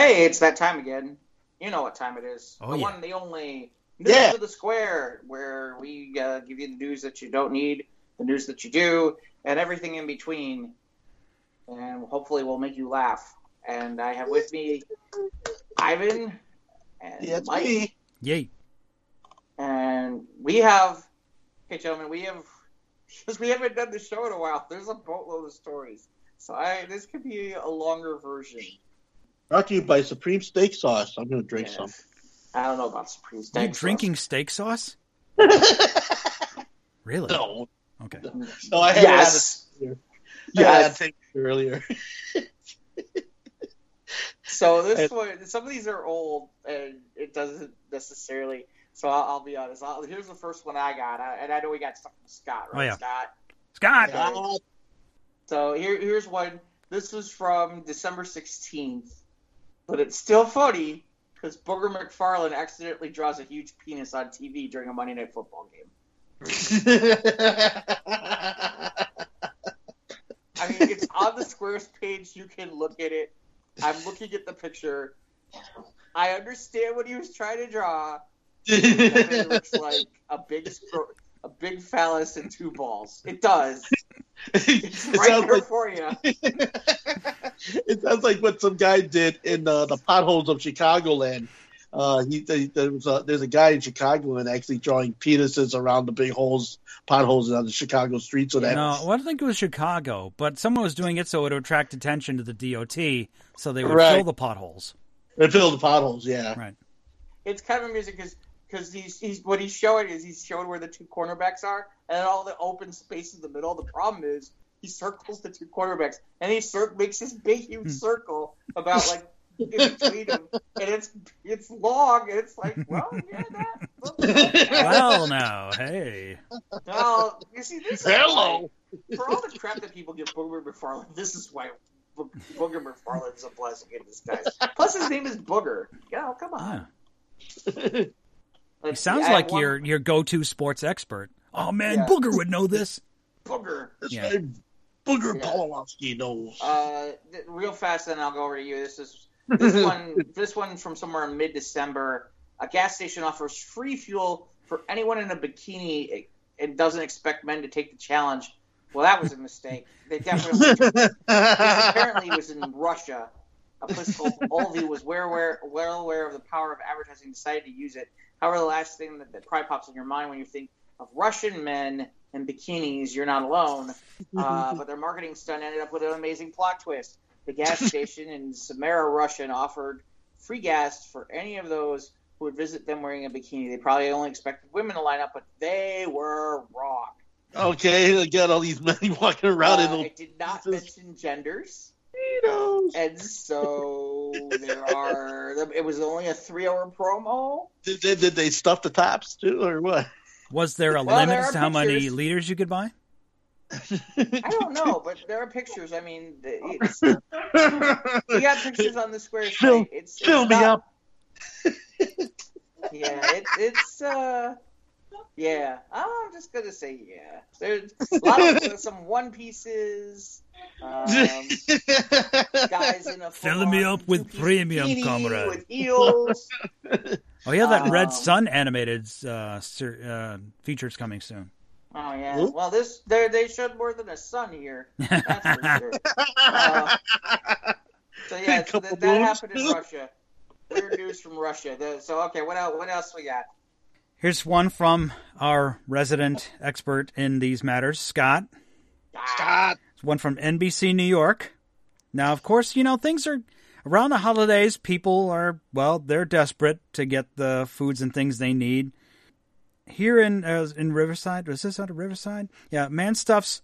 Hey, it's that time again. You know what time it is. Oh, the yeah. one, the only news Yeah. of the square, where we uh, give you the news that you don't need, the news that you do, and everything in between. And hopefully, we'll make you laugh. And I have with me Ivan and Yeah, it's Mike, me. Yay. and we have. Okay, gentlemen, we have because we haven't done the show in a while. There's a boatload of stories, so I this could be a longer version. Brought to you by Supreme Steak Sauce. I'm going to drink Yeah. some. I don't know about Supreme You Steak. drinking steak sauce? Really? no, Okay. no, I had Yes. had it. Yes. Yeah, earlier. So this And- one, some of these are old, and it doesn't necessarily. So I'll, I'll be honest. I'll, here's the first one I got, I, and I know we got stuff from Scott, oh, right? Oh, yeah. Scott. Scott! Yeah. So here, here's one. This was from December 16th, but it's still funny because Booger McFarland accidentally draws a huge penis on TV during a Monday Night Football game. I mean, it's on the Squares page. You can look at it. I'm looking at the picture. I understand what he was trying to draw. It looks like a big, a big phallus and two balls. It does. It's it, right sounds there like, for you. it sounds like what some guy did in uh, the potholes of Chicagoland. Uh, he, he- there was a, there's a guy in Chicagoland actually drawing penises around the big holes, potholes on the Chicago streets. So that No, well, I don't think it was Chicago, but someone was doing it so it would attract attention to the DOT, so they would Right. fill the potholes. they fill the potholes. Yeah, Right. It's kind of amusing because because he's he's what he's showing is he's showing where the two cornerbacks are and all the open space in the middle. The problem is he circles the two cornerbacks and he cir- makes this big huge Hmm. circle about like in between them, and it's it's long and it's like well yeah that. Well, now, hey. Well, you see this. is Hello. why- For all the crap that people give Booger McFarland, this is why Bo- Booger McFarland's a blessing in disguise. Plus, his name is Booger. Yeah, come on. Yeah. Let's It sounds I have like one- your your go to sports expert. Oh man, Yeah. Booger would know this. Booger. That's Yeah. right. Booger Yeah. Polowski knows. Uh, th- real fast, then I'll go over to you. This is this one. This one from somewhere in mid-December. A gas station offers free fuel for anyone in a bikini and doesn't expect men to take the challenge. Well, that was a mistake. They definitely. apparently it was in Russia. A place called Olvi was well aware, well aware of the power of advertising, decided to use it. However, the last thing that, that probably pops in your mind when you think of Russian men and bikinis, you're not alone. Uh, but their marketing stunt ended up with an amazing plot twist. The gas station in Samara, Russia, offered free gas for any of those who would visit them wearing a bikini. They probably only expected women to line up, but they were wrong. okay, I got all these men walking around Uh, in it did not Jesus. mention genders. Those. And so there are. It was only a three-hour promo. Did, did, did they stuff the tops too, or what? Was there a Well, limit there are to how many liters you could buy? I don't know, but there are pictures. I mean, it's, we got pictures on the square Fill- site. It's, it's Fill me not- up. Yeah, it, it's uh, yeah. I'm just gonna say yeah. There's a lot of some one pieces. Um, guys in a Fill me up with premium, bikini comrade. With heels. Oh yeah, that Red Um, Sun animated uh, ser- uh, features coming soon. Oh yeah. Who? Well, this they they showed more than a sun here. That's for sure. Uh, so yeah, so Couple that, that happened in Russia. Weird news from Russia. The- so okay, what else? What else we got? Here's one from our resident expert in these matters, Scott. Stop. One from NBC New York. Now, of course, you know things are around the holidays. People are well, they're desperate to get the foods and things they need. Here in uh, in Riverside, was this out of Riverside? Yeah, man stuffs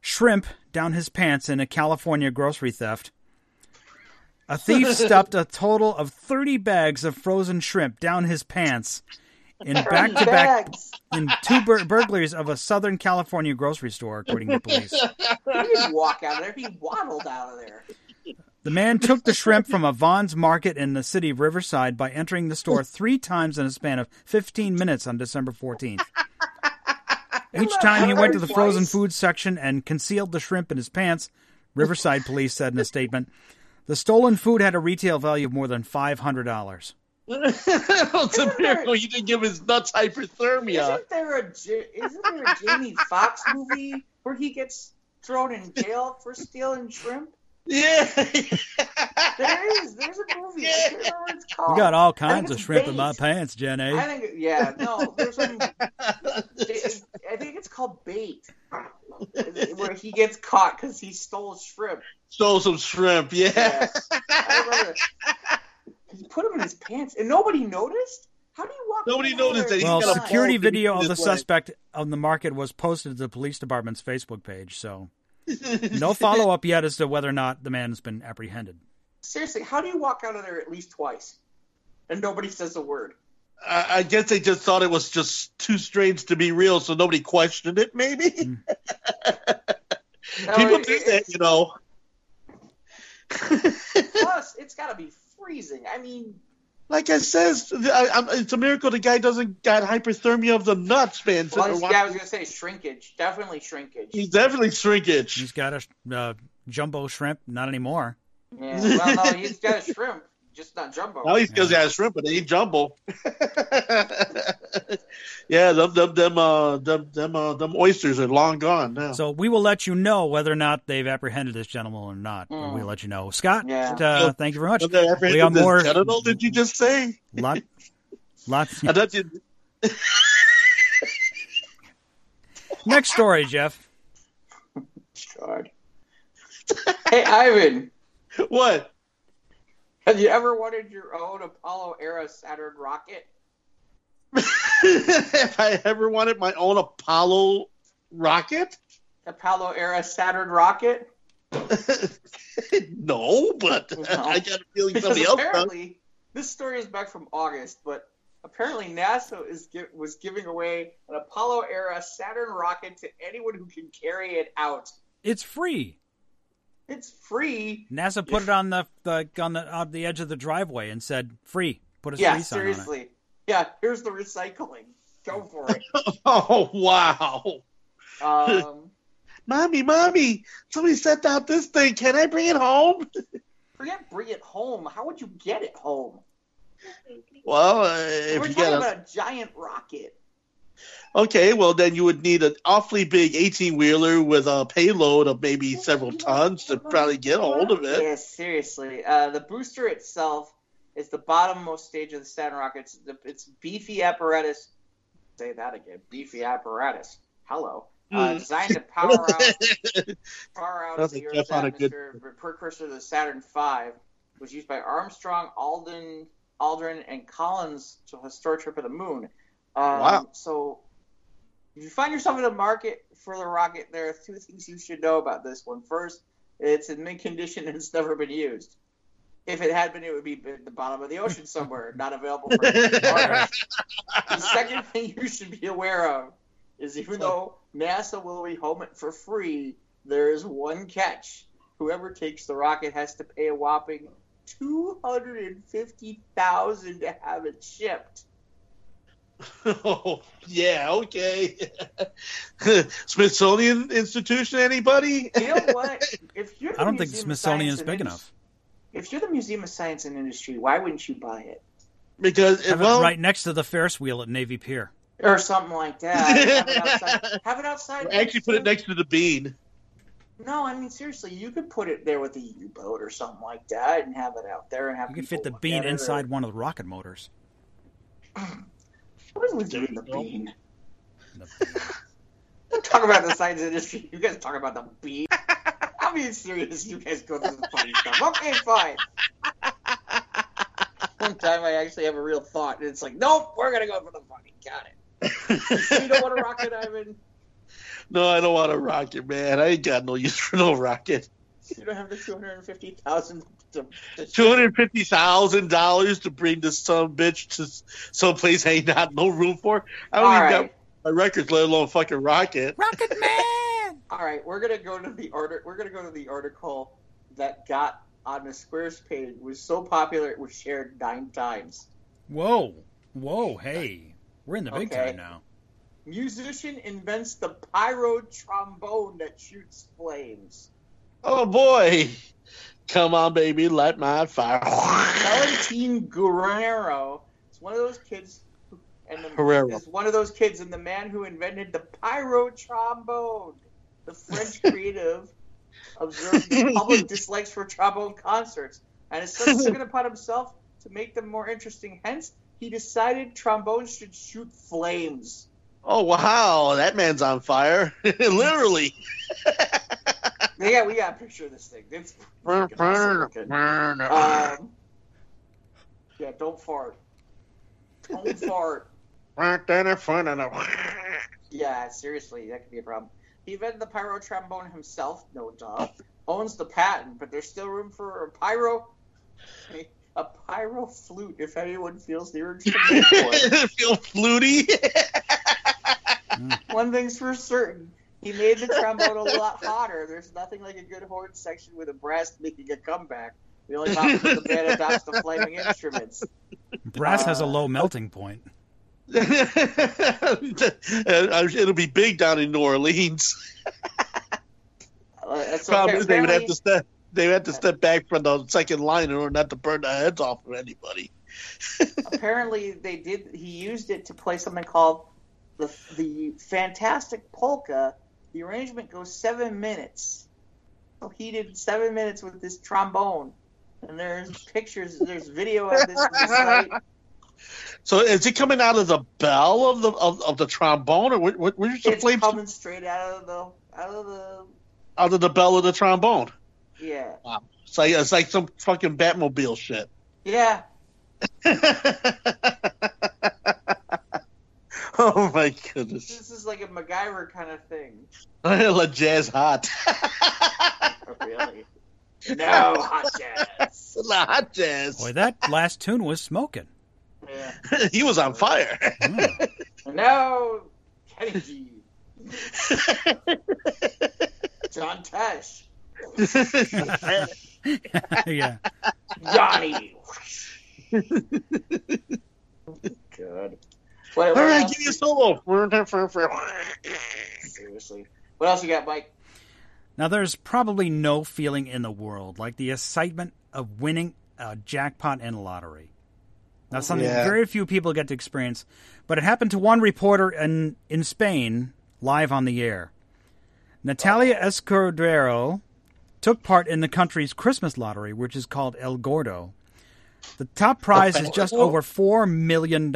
shrimp down his pants in a California grocery theft. A thief stuffed a total of 30 bags of frozen shrimp down his pants in back to back in two bur- burglaries of a Southern California grocery store, according to police. He didn't walk out of there; he waddled out of there. The man took the shrimp from a Vons market in the city of Riverside by entering the store three times in a span of 15 minutes on December 14th. Each time he went to the frozen food section and concealed the shrimp in his pants, Riverside police said in a statement, the stolen food had a retail value of more than $500 it's a miracle there, you didn't give his nuts hyperthermia. Isn't there a isn't there a Jamie Foxx movie where he gets thrown in jail for stealing shrimp? Yeah, there is. There's a movie. Yeah. I can't what it's called. We got all kinds of shrimp in my pants, Jenny. I think yeah, no. There's some. I think it's called bait, where he gets caught because he stole shrimp. Stole some shrimp. Yeah. yeah. I remember. He put him in his pants, and nobody noticed. How do you walk? Nobody in there noticed that he Well, got a not- security ball video of the leg. suspect on the market was posted to the police department's Facebook page, so no follow up yet as to whether or not the man has been apprehended. Seriously, how do you walk out of there at least twice, and nobody says a word? I, I guess they just thought it was just too strange to be real, so nobody questioned it. Maybe Mm. people it- do that, you know. Plus, it's got to be freezing. I mean, like I says, I, it's a miracle the guy doesn't got hyperthermia of the nuts, man. well, it's- yeah, I was gonna say shrinkage. Definitely shrinkage. He's definitely shrinkage. He's got a uh, jumbo shrimp, not anymore. Yeah, well, no, he's got a shrimp, just not jumbo. Now he's because he has shrimp, but they ain't jumbo. yeah, them them them uh them them uh, them oysters are long gone now. So we will let you know whether or not they've apprehended this gentleman or not. Mm. We'll let you know. Scott, Yeah. uh, thank you very much. But they apprehended We got this more. genital, did you just say? Lot, lots. I thought you. Next story, Jeff. God. hey, Ivan, What? Have you ever wanted your own Apollo era Saturn rocket? if I ever wanted my own Apollo rocket? Apollo era Saturn rocket? no, but No. I got a feeling Because somebody else does. apparently, this story is back from August, but apparently NASA is was giving away an Apollo era Saturn rocket to anyone who can carry it out. It's free. It's free. NASA put it on the, the on the on the edge of the driveway and said free. Put a Yeah, free sign on it. seriously. Yeah, here's the recycling. Go for it. Oh wow. Um, Mommy, mommy, somebody set out this thing. Can I bring it home? forget bring it home. How would you get it home? Well, uh, if We're you talking got a about a giant rocket. Okay, well then you would need an awfully big eighteen wheeler with a payload of maybe several tons to probably get a hold of it. Yeah, seriously. Uh, the booster itself is the bottommost stage of the Saturn rocket. It's, the, it's beefy apparatus. Say that again. Beefy apparatus. Hello. Uh, Hmm. designed to power out power out of the Earth's Jeff on a good- The precursor to the Saturn V was used by Armstrong, Alden, Aldrin, and Collins to a historic trip to the moon. Um, Wow. So, if you find yourself in the market for the rocket, there are two things you should know about this one. First, it's in mint condition and it's never been used. If it had been, it would be at the bottom of the ocean somewhere, not available for. The second thing you should be aware of is even though NASA will rehome it for free, there is one catch. Whoever takes the rocket has to pay a whopping two hundred and fifty thousand to have it shipped. Oh, yeah, okay. Smithsonian Institution, anybody? You know what? If you're I don't think the Smithsonian is big enough. If you're the Museum of Science and Industry, why wouldn't you buy it? Because Have well, it right next to the Ferris wheel at Navy Pier. Or something like that. Have it outside. Have it outside actually put it next to the bean. No, I mean seriously, you could put it there with a U-boat or something like that, and have it out there and have. You could fit the bean at it, or- inside one of the rocket motors. What is with you There the bean? Don't talk about the science industry. You guys talk about the bean. I'm being serious. You guys go through the funny stuff. Okay, fine. One time I actually have a real thought, and it's like, nope, we're gonna go for the funny. Got it. You don't want a rocket, Ivan. no, I don't want a rocket, man. I ain't got no use for no rocket. You don't have the two hundred and fifty thousand. To, to Two hundred fifty thousand dollars to bring this son of a bitch to someplace I ain't got no room for. I don't All even right. got my records, let alone fucking rocket. Rocket Man! All right, we're gonna go to the order. We're gonna go to the article that got on the Squares page was so popular it was shared nine times. Whoa. Whoa, hey. We're in the big Okay. time now. Musician invents the pyro trombone that shoots flames. Oh boy, Come on, baby, light my fire. Valentin Guerrero is one of those kids, who, and the, Herrera. is one of those kids, and the man who invented the pyro trombone. The French creative observed the public dislikes for trombone concerts, and is such took it upon himself to make them more interesting. Hence, he decided trombones should shoot flames. Oh wow, that man's on fire. Literally. Yeah, we got a picture of this thing. It's freaking awesome. Um, yeah, don't fart. Don't fart. Yeah, seriously, that could be a problem. He invented the pyro trombone himself, no doubt. Owns the patent, but there's still room for a pyro, a pyro flute. If anyone feels the urge to make one. Feel fluty. One thing's for certain: he made the trombone a lot hotter. There's nothing like a good horn section with a brass making a comeback. The only time the band adopts the flaming instruments. Brass has a Uh, low melting point. Uh, It'll be big down in New Orleans. Uh, so Problem is they would have to step. They would have to step back from the second line in order not to burn the heads off of anybody. apparently they did he used it to play something called the the fantastic polka the arrangement goes seven minutes so he did seven minutes with this trombone and there's pictures there's video of this on site. So is it coming out of the bell of the of, of the trombone, or what, what, where's the it's flames coming straight out of the out of the out of the bell of the trombone? yeah It's like it's like some fucking Batmobile shit. yeah oh my goodness, this is like a MacGyver kind of thing La Jazz Hot. oh, really no hot jazz La Hot Jazz. Boy, that last tune was smoking. yeah he was on fire. Oh. no Kenny G John Tesh yeah. Johnny. Good. What, what All right, else- give me a solo. Seriously. What else you got, Mike? Now, there's probably no feeling in the world like the excitement of winning a jackpot in a lottery. Now, something Yeah. very few people get to experience, but it happened to one reporter in, in Spain live on the air. Natalia Escudero took part in the country's Christmas lottery, which is called El Gordo. The top prize is just Gordo? over $4 million.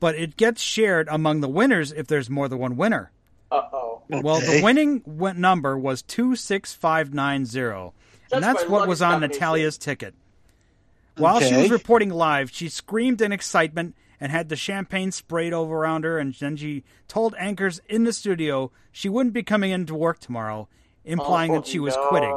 But it gets shared among the winners if there's more than one winner. Uh oh. Well, the winning win- number was 26590, and That's that's what was on combination. Natalia's ticket. While she was reporting live, she screamed in excitement and had the champagne sprayed over around her, and then she told anchors in the studio she wouldn't be coming into work tomorrow, implying that she was quitting.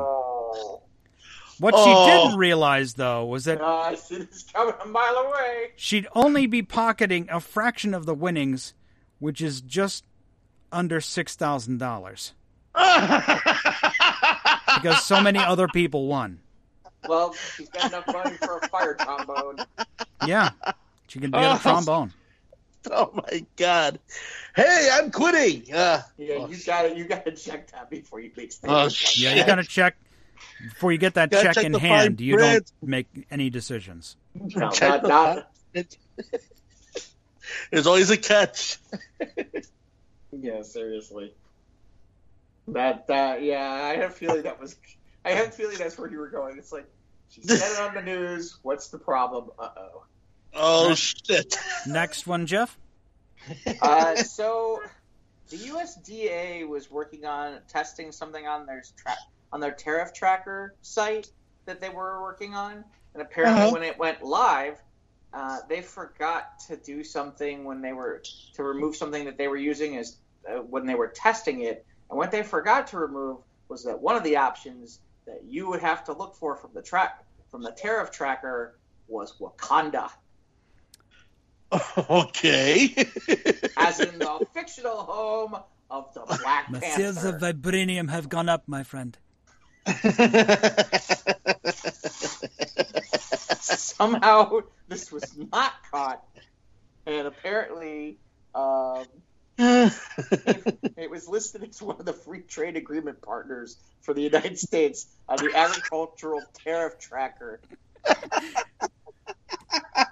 What Oh. she didn't realize, though, was that No, I coming a mile away. she'd only be pocketing a fraction of the winnings, which is just under $6,000, because so many other people won. Well, she's got enough money for a fire trombone. Yeah, she can get Oh. a trombone. oh my god! Hey, I'm quitting. Uh, Yeah, Oh, you got to You got to check that before you make Oh, statements. shit. Yeah, you got to check before you get that check check in hand. You print. don't make any decisions. No, Check not, the not, There's always a catch. yeah, seriously. That that yeah, I have a feeling that was. I have a feeling that's where you were going. It's like she said it on the news. What's the problem? Uh oh. Oh shit! Next one, Jeff. Uh, so the USDA was working on testing something on their tra- on their tariff tracker site that they were working on, and apparently Uh-huh. when it went live, uh, they forgot to do something when they were to remove something that they were using as uh, when they were testing it, and what they forgot to remove was that one of the options that you would have to look for from the track from the tariff tracker was Wakanda. Okay. as in the fictional home of the Black The sales of vibranium have gone up, my friend. Somehow this was not caught, and apparently um, it was listed as one of the free trade agreement partners for the United States on the agricultural tariff tracker.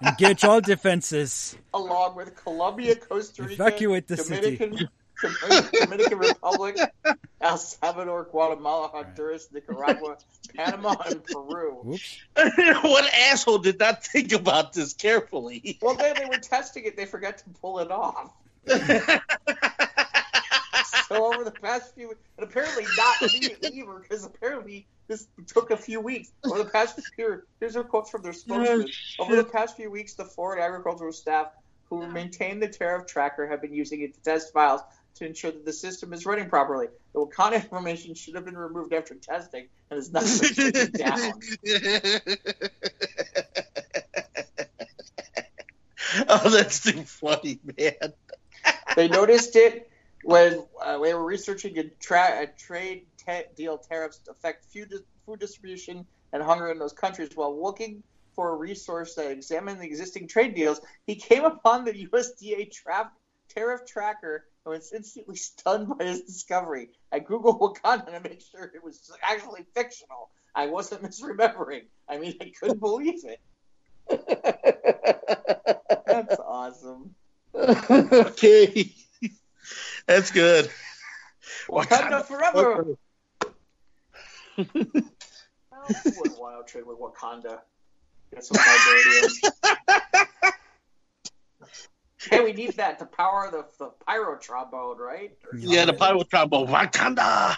Engage all defenses. Along with Colombia, Costa Rica, Evacuate the Dominican, Dominican Republic, El Salvador, Guatemala, Honduras, Nicaragua, Panama, and Peru. What asshole did not think about this carefully? Well, then they were testing it, they forgot to pull it off. so over the past few, and apparently not me either, because apparently this took a few weeks. Over the past few, here's a quotes from their spokesman. Oh, over the past few weeks, the foreign agricultural staff who maintain the tariff tracker have been using it to test files to ensure that the system is running properly. The Wakanda information should have been removed after testing and is not down. oh, that's too funny, man. They noticed it when uh, they were researching a, tra- a trade ta- deal tariffs affect food, food distribution and hunger in those countries. While looking for a resource that examined the existing trade deals, he came upon the USDA tra- tariff tracker and was instantly stunned by his discovery. I googled Wakanda to make sure it was actually fictional. I wasn't misremembering. I mean, I couldn't believe it. That's awesome. okay. That's good. Wakanda forever. I wouldn't want to trade with Wakanda. Get some vibranium. Hey, we need that to power the, the pyro trombone, right? Or Yeah, the something. pyro trombone. Wakanda!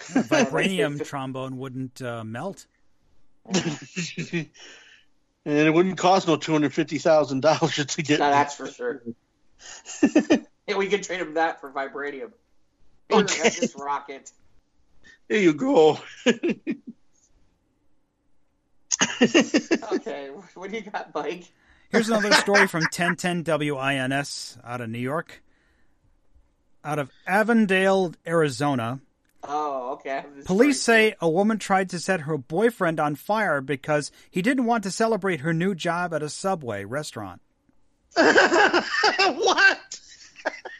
Vibranium trombone wouldn't uh, melt. and it wouldn't cost no two hundred fifty thousand dollars to get. No, that's for sure. Yeah, we could trade him that for vibranium. Here, Okay. have this rocket. There you go. Okay, what do you got, Mike? Here's another story from 1010 WINS out of New York. Out of Avondale, Arizona, Oh, okay. I have this police story. say a woman tried to set her boyfriend on fire because he didn't want to celebrate her new job at a Subway restaurant. what?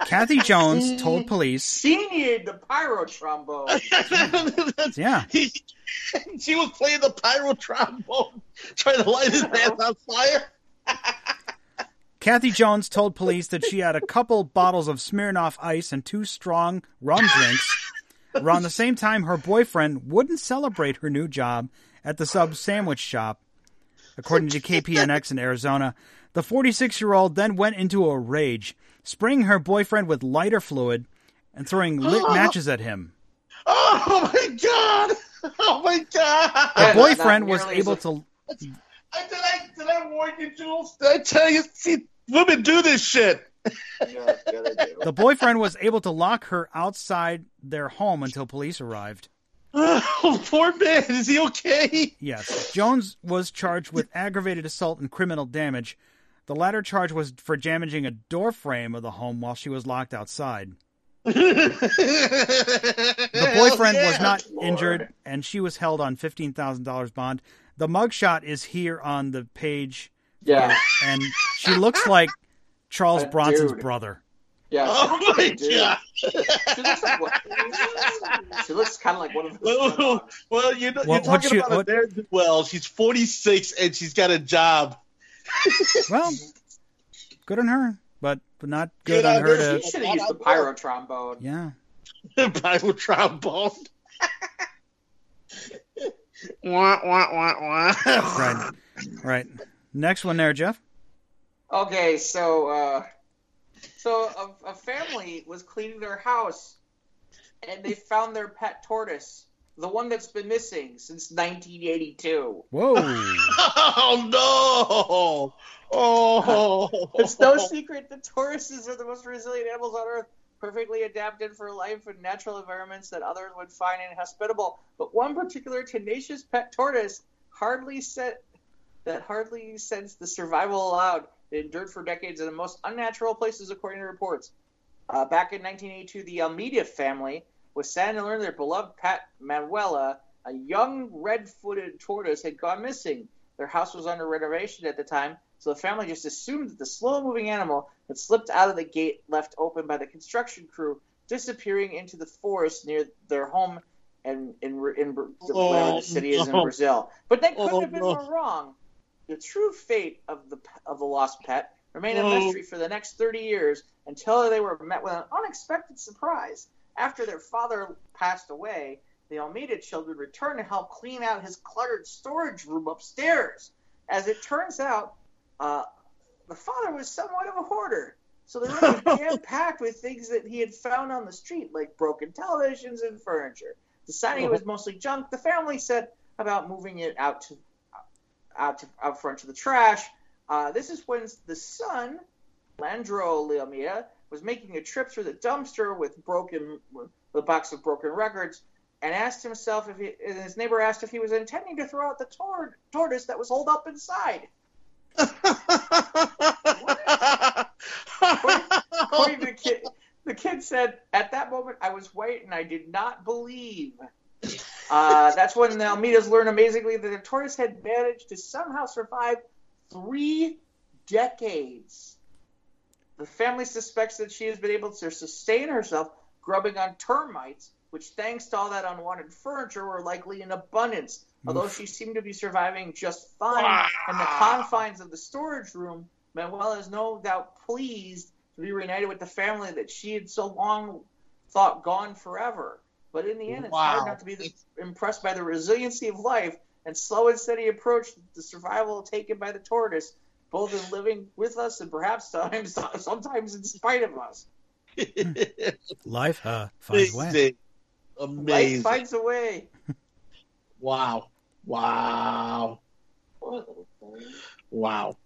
Kathy Jones told police, she needed the pyro trombone. yeah, He, she was playing the pyro trombone, trying to light his ass on fire. Kathy Jones told police that she had a couple bottles of Smirnoff Ice and two strong rum drinks. Around the same time, her boyfriend wouldn't celebrate her new job at the sub sandwich shop. According to KPNX in Arizona, the 46 year old then went into a rage, spraying her boyfriend with lighter fluid and throwing lit matches at him. Oh my god! Oh my god! The boyfriend was able to. I, did I did I warn you, Jules? Did I tell you? See, women do this shit. Yeah, yeah. The boyfriend was able to lock her outside their home until police arrived. Oh, poor man. Is he okay? Yes. Jones was charged with aggravated assault and criminal damage. The latter charge was for damaging a door frame of the home while she was locked outside. The boyfriend was not Lord. injured, and she was held on $15,000 bond. The mugshot is here on the page, Yeah, and she looks like Charles Uh, Bronson's dude. brother. yeah. Oh my Dude. god! She looks like what? She looks kind of like one of those. Well, well, you know, What- you're talking she- about what- a very well. She's 46 and she's got a job. Well, good on her, but but not good Good on on her her. She to. should have used the pyro trombone. Yeah. Bible trombone. Wah, wah, wah, wah. Right. Right. Next one there, Jeff. Okay, so uh, so a, a family was cleaning their house, and they found their pet tortoise, the one that's been missing since 1982. Whoa. Oh no! Oh, It's no secret that tortoises are the most resilient animals on Earth, perfectly adapted for life in natural environments that others would find inhospitable. But one particular tenacious pet tortoise hardly set that hardly sensed the survival allowed. It endured for decades in the most unnatural places, according to reports. Uh, back in 1982, the Almeida family was sad to learn their beloved pet Manuela, a young red-footed tortoise, had gone missing. Their house was under renovation at the time, so the family just assumed that the slow moving animal slipped out of the gate left open by the construction crew, disappearing into the forest near their home and in, in, in the, Oh, the city is in. Brazil. But they couldn't Oh, have been no. more wrong. The true fate of the of the lost pet remained a Oh. mystery for the next 30 years until they were met with an unexpected surprise. After their father passed away, the Almeida children returned to help clean out his cluttered storage room upstairs. As it turns out, uh, the father was somewhat of a hoarder. So the room was jam packed with things that he had found on the street, like broken televisions and furniture. Deciding it was mostly junk, the family set about moving it out to out to out front to the trash. Uh, this is when the son, Landro Leomia, was making a trip through the dumpster with broken with a box of broken records, and asked himself if he, and his neighbor asked if he was intending to throw out the tor- tortoise that was holed up inside. The kid, the kid said, "At that moment, I was white and I did not believe." Uh, that's when the Almeidas learned amazingly that the tortoise had managed to somehow survive three decades. The family suspects that she has been able to sustain herself grubbing on termites, which, thanks to all that unwanted furniture, were likely in abundance. Although she seemed to be surviving just fine in the confines of the storage room, Manuela is no doubt pleased to be reunited with the family that she had so long thought gone forever. But in the end, it's Wow. hard not to be impressed by the resiliency of life and slow and steady approach to the survival taken by the tortoise, both in living with us and perhaps sometimes, sometimes in spite of us. Life uh, finds a way. Amazing. Life finds a way. Wow. Wow. Wow.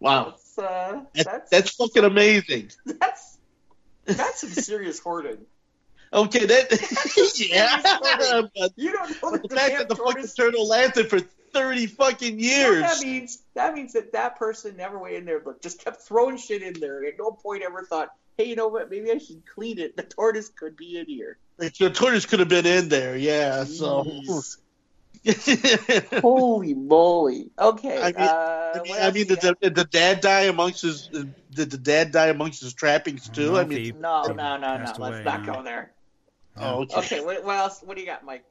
Wow. That's, uh, That, that's, that's fucking amazing. that's, that's some serious hoarding. Okay, that yeah, but You don't know the fact that the fucking tortoise turtle lasted for thirty fucking You know years. that means that means that that person never went in there, but just kept throwing shit in there. At no point ever thought, hey, you know what? Maybe I should clean it. The tortoise could be in here. The tortoise could have been in there, yeah. So, Jeez. Holy moly! Okay. I mean- uh, I mean, I mean did, the, did the dad die amongst his? Did the dad die amongst his trappings too? don't I mean, he- no, no, no, no. passed Let's away, not yeah. go there. oh, okay. Okay. What, what else? What do you got, Mike?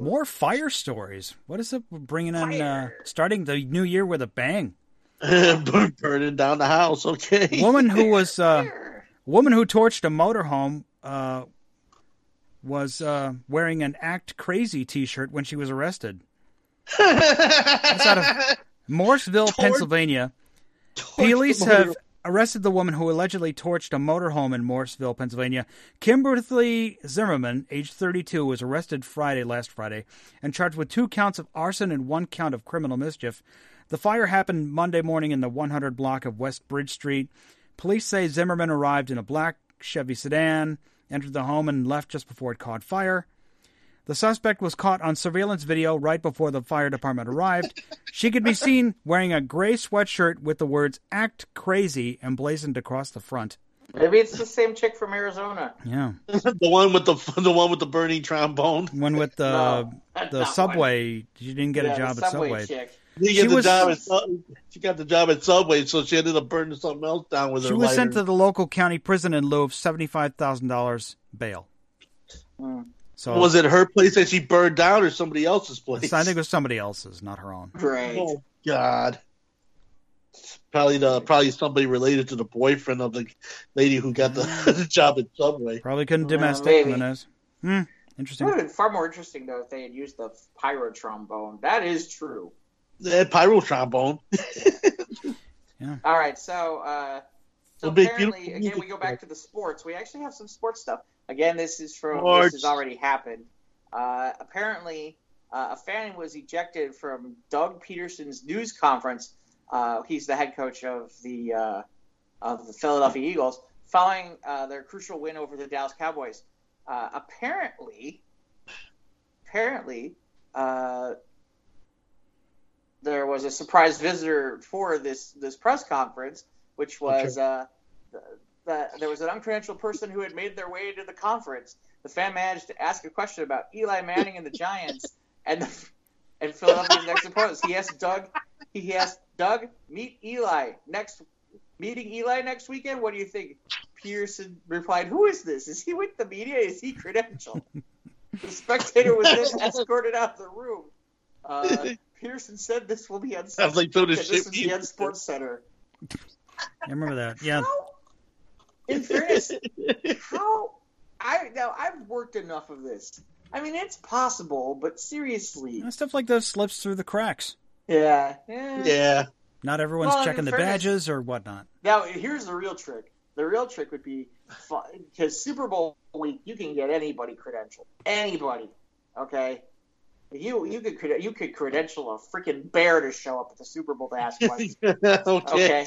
More fire stories. What is it bringing on? Uh, starting the new year with a bang. Burn- burning down the house. Okay. Woman who was uh, woman who torched a motorhome uh, was uh, wearing an "Act Crazy" T-shirt when she was arrested. That's out of Morrisville, Torch- Pennsylvania. Police have arrested the woman who allegedly torched a motorhome in Morrisville, Pennsylvania. Kimberly Zimmerman, age 32, was arrested Friday, last Friday, and charged with two counts of arson and one count of criminal mischief. The fire happened Monday morning in the 100 block of West Bridge Street. Police say Zimmerman arrived in a black Chevy sedan, entered the home, and left just before it caught fire. The suspect was caught on surveillance video right before the fire department arrived. She could be seen wearing a gray sweatshirt with the words "Act Crazy" emblazoned across the front. Maybe it's the same chick from Arizona. Yeah, the one with the the one with the burning trombone. one with the No, the not subway. She didn't get Yeah, a job the at subway. Subway. Chick. She, She got the was- job at, she got the job at Subway, so she ended up burning something else down with She her She was lighter. sent to the local county prison in lieu of seventy five thousand dollars bail. Hmm. So Was it her place that she burned down, or somebody else's place? I think it was somebody else's, not her own. Great. Oh God. Probably the probably somebody related to the boyfriend of the lady who got the, the job at Subway. Probably couldn't Yeah, domestic maybe. Menez. Hmm. It Interesting. would have been far more interesting though if they had used the pyro trombone. That is true. That pyro trombone. All right, so uh, so apparently again we go back to the sports. We actually have some sports stuff. Again, this is from Sports. this has already happened. Uh, apparently, uh, a fan was ejected from Doug Pederson's news conference. Uh, he's the head coach of the uh, of the Philadelphia Eagles following uh, their crucial win over the Dallas Cowboys. Uh, apparently, apparently, uh, there was a surprise visitor for this this press conference, which was uh, the, the, there was an uncredentialed person who had made their way to the conference. The fan managed to ask a question about Eli Manning and the Giants, and the, and Philadelphia's next opponents. He asked Doug he asked Doug, meet Eli next meeting Eli next weekend. What do you think? Pearson replied, "Who is this? Is he with the media? Is he credentialed?" the spectator was then escorted out of the room. Uh, Pearson said, "This will be on. Sounds like Phil this is Ship- the N Sports Center." I remember that. Yeah. How, in fairness, how I now I've worked enough of this. I mean, it's possible, but seriously, Stuff like this slips through the cracks. yeah, yeah. yeah. Not everyone's Well, checking the fairness- badges or whatnot. Now, here's the real trick. The real trick would be because Super Bowl week, you can get anybody credentialed. Anybody, okay? You you could you could credential a freaking bear to show up at the Super Bowl to ask questions. okay. Okay,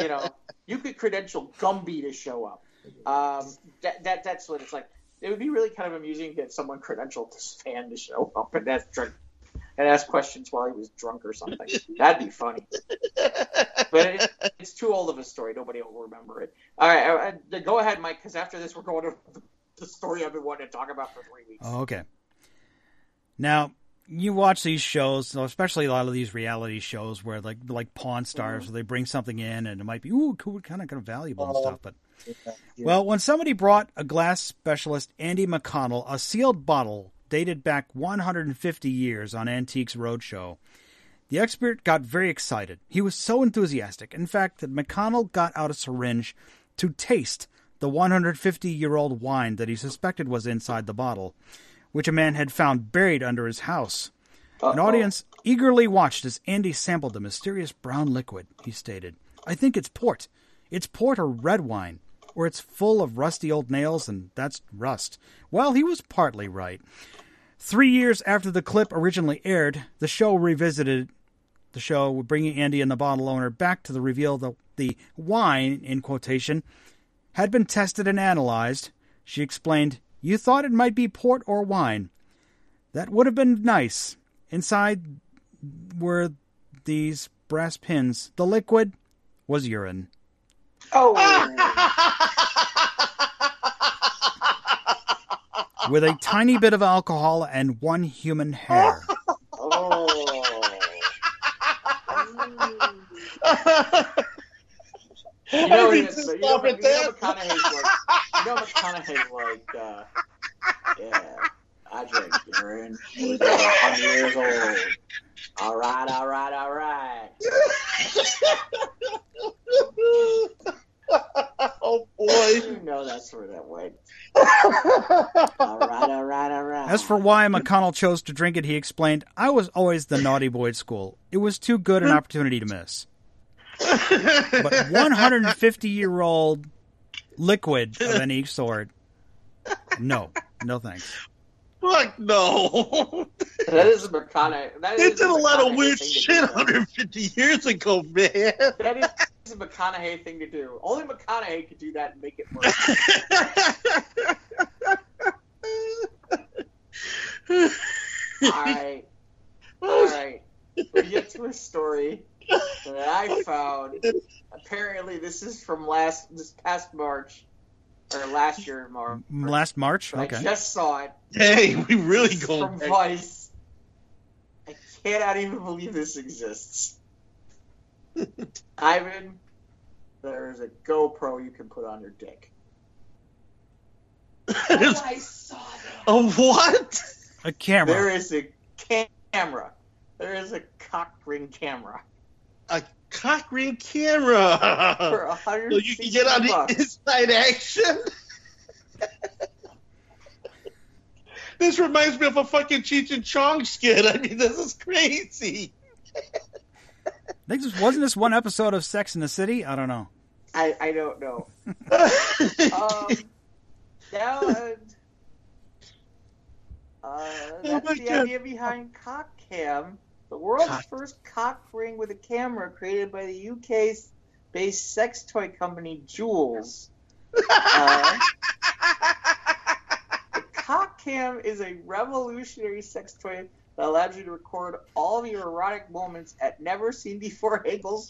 you know, you could credential Gumby to show up. Um, that, that that's what it's like. It would be really kind of amusing to get someone credentialed this fan to show up and ask drink and ask questions while he was drunk or something. That'd be funny. But it, it's too old of a story. Nobody will remember it. All right, uh, uh, go ahead, Mike, because after this we're going to the story I've been wanting to talk about for three weeks. Oh, okay. Now you watch these shows, especially a lot of these reality shows where like like Pawn Stars, where they bring something in and it might be ooh cool, kind of kind of valuable and Oh. stuff. But Yeah. well, when somebody brought a glass specialist, Andy McConnell, a sealed bottle dated back 150 years on Antiques Roadshow, the expert got very excited. He was so enthusiastic, in fact, that McConnell got out a syringe to taste the 150 year old wine that he suspected was inside the bottle, which a man had found buried under his house. An Uh-oh. audience eagerly watched as Andy sampled the mysterious brown liquid. He stated, I think it's port. It's port or red wine, or it's full of rusty old nails, and that's rust. Well, he was partly right. Three years after the clip originally aired, the show revisited the show, bringing Andy and the bottle owner back to the reveal that the wine, in quotation, had been tested and analyzed. She explained, You thought it might be port or wine. That would have been nice. Inside were these brass pins. The liquid was urine. Oh, With a tiny bit of alcohol and one human hair. oh. oh. Mm. You I know, need it's, to you know, stop you at know that. McConaughey's like, you know McConaughey's like, uh, yeah, I drank urine. I was over 100 years old. All right, all right, all right. oh boy. You know that's where that went. All right, all right, all right. As for why McConnell chose to drink it, he explained, I was always the naughty boy at school. It was too good an opportunity to miss. But 150 year old liquid of any sort, no. No thanks. Fuck no. that is a McConaughey. That They is did a lot of weird shit 150 years ago, man. That is a McConaughey thing to do. Only McConaughey could do that and make it work. All right, all right. We get to a story that I found. Apparently, this is from last this past March or last year in March. Last March? I Okay. just saw it. hey, we really This going from back. Vice. I cannot even believe this exists. Ivan, there is a GoPro you can put on your dick. There's I saw that. a what? A camera. There is a camera. There is a cock ring camera A cock ring camera. for a hundred. So you can get on the inside action. this reminds me of a fucking Cheech and Chong skit. I mean, this is crazy. I think this, wasn't this one episode of Sex in the City? I don't know. I, I don't know. Um, now, uh, uh, that's my the God. idea behind Cock Cam, the world's Cock- first cock ring with a camera created by the UK-based sex toy company Jules. Uh, the Cock Cam is a revolutionary sex toy that allows you to record all of your erotic moments at never seen before angles,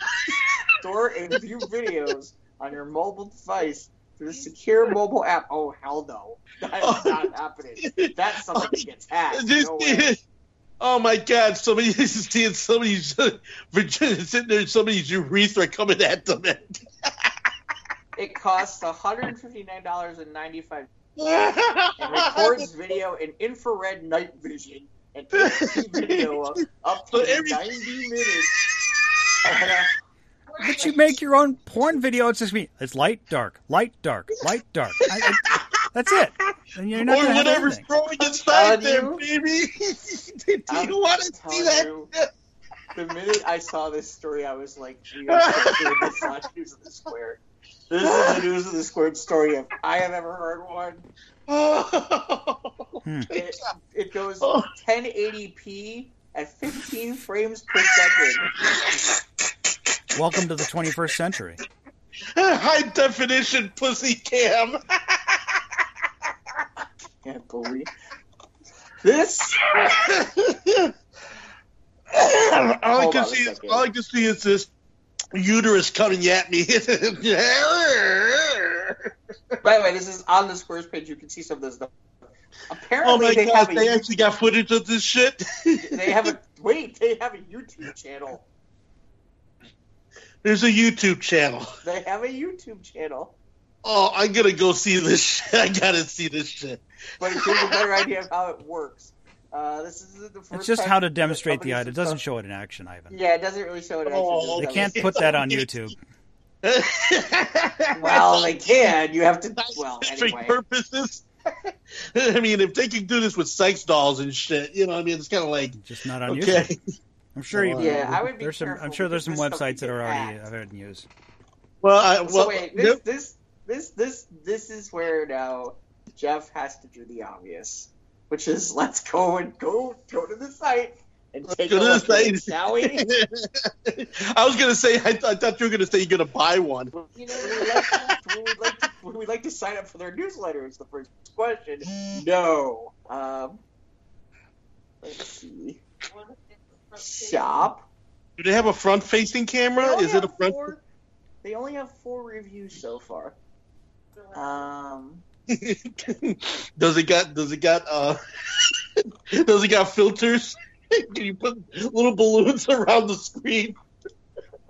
store and view videos on your mobile device through the secure mobile app. Oh hell no, that is not happening. That's something that gets hacked. This- No way. Oh my God! Somebody is seeing somebody's Virginia sitting there, somebody's urethra coming at them. It costs one hundred fifty nine dollars and ninety five and records video in infrared night vision and HD video up, up to every- 90 minutes. And, uh, But you make your own porn video. It's just me. It's light, dark, light, dark, light, dark. I, I, that's it. And you're not or gonna have whatever's anything. growing inside telling there, you. baby. Do I'm you want to see that? you. the minute I saw this story, I was like, we are so doing this on News of the Square. This is the News of the Squared story if I have ever heard one. Hmm. It, it goes Oh. 1080p at 15 frames per second. Welcome to the 21st century. High definition pussy cam. Can't believe this. all I can see is all I can see is this uterus coming at me. By the way, this is on the Squares page. You can see some of this stuff. oh Apparently, my they a they actually got footage of this shit. they have a wait. They have a YouTube channel. There's a YouTube channel. They have a YouTube channel. Oh, I'm gonna go see this shit. I gotta see this shit. But it gives a better idea of how it works. Uh, this is the first. It's just time how to demonstrate the item. It doesn't show it in action, Ivan. Yeah, it doesn't really show it. in Oh, action. They can't put that on YouTube. Well, they can. You have to. Well, anyway. purposes. I mean, if they can do this with sex dolls and shit, you know, I mean, it's kind of like Just not on YouTube. I'm sure you. Yeah, I would be there's some. I'm sure there's some because this stuff websites that are get already hacked. I've had in use. Well, I, well, so wait, this, yep. this, this, this, this is where now Jeff has to do the obvious, which is let's go and go go to the site and take go a to the look at it, site. shall we? I was gonna say, I, th- I thought you were gonna say you're gonna buy one. You know, we like, to, we like to, we like to sign up for their newsletter. Is the first question. No. Um, let's see. Shop. Do they have a front-facing camera? Is it a front? Four, they only have four reviews so far. Um, does it got? Does it got? Uh, does it got filters? Can you put little balloons around the screen?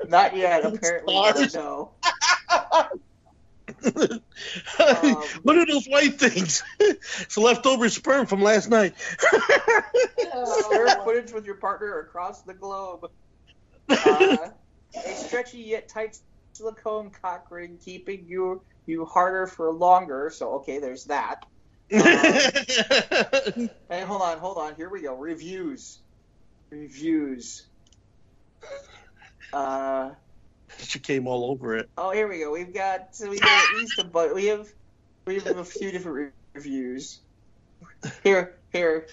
not yet. Apparently, Stars. no. what are those white things? it's leftover sperm from last night. Share footage with your partner across the globe. Uh, a stretchy yet tight silicone cock ring, keeping you you harder for longer. So okay, there's that. Hey, hold on, hold on. Here we go. Reviews. Reviews. Uh she came all over it. oh, here we go. We've got so we got at least a but we have we have a few different reviews. Here, here.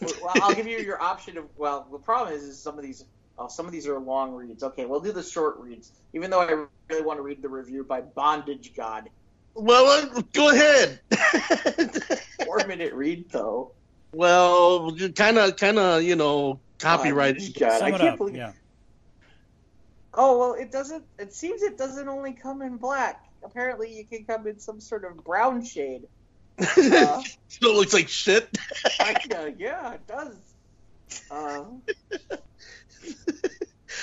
Well, I'll give you your option of well. The problem is, is some of these oh, some of these are long reads. Okay, we'll do the short reads. Even though I really want to read the review by Bondage God. Well, uh, go ahead. Four minute read though. well, kind of, kind of, you know, copyright. Bondage God. Sum I can't up. believe. Yeah. Oh well, it doesn't. It seems it doesn't only come in black. Apparently, you can come in some sort of brown shade. Uh, Still looks like shit. kinda, yeah, it does. Uh,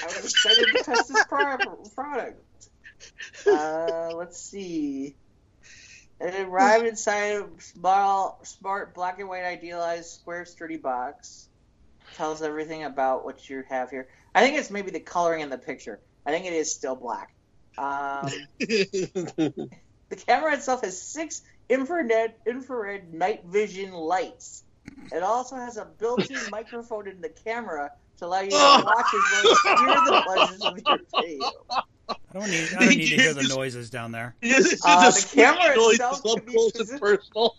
I was excited to test this pro- product. Uh, let's see. It arrived inside a small, smart, black and white, idealized, square, sturdy box. Tells everything about what you have here. I think it's maybe the coloring in the picture. I think it is still black. Um, the camera itself has six infrared infrared night vision lights. It also has a built-in microphone in the camera to allow you to watch as well as hear the pleasures of your video. I don't need. I don't need to hear the noises down there. Uh, the camera itself is up can be close and personal.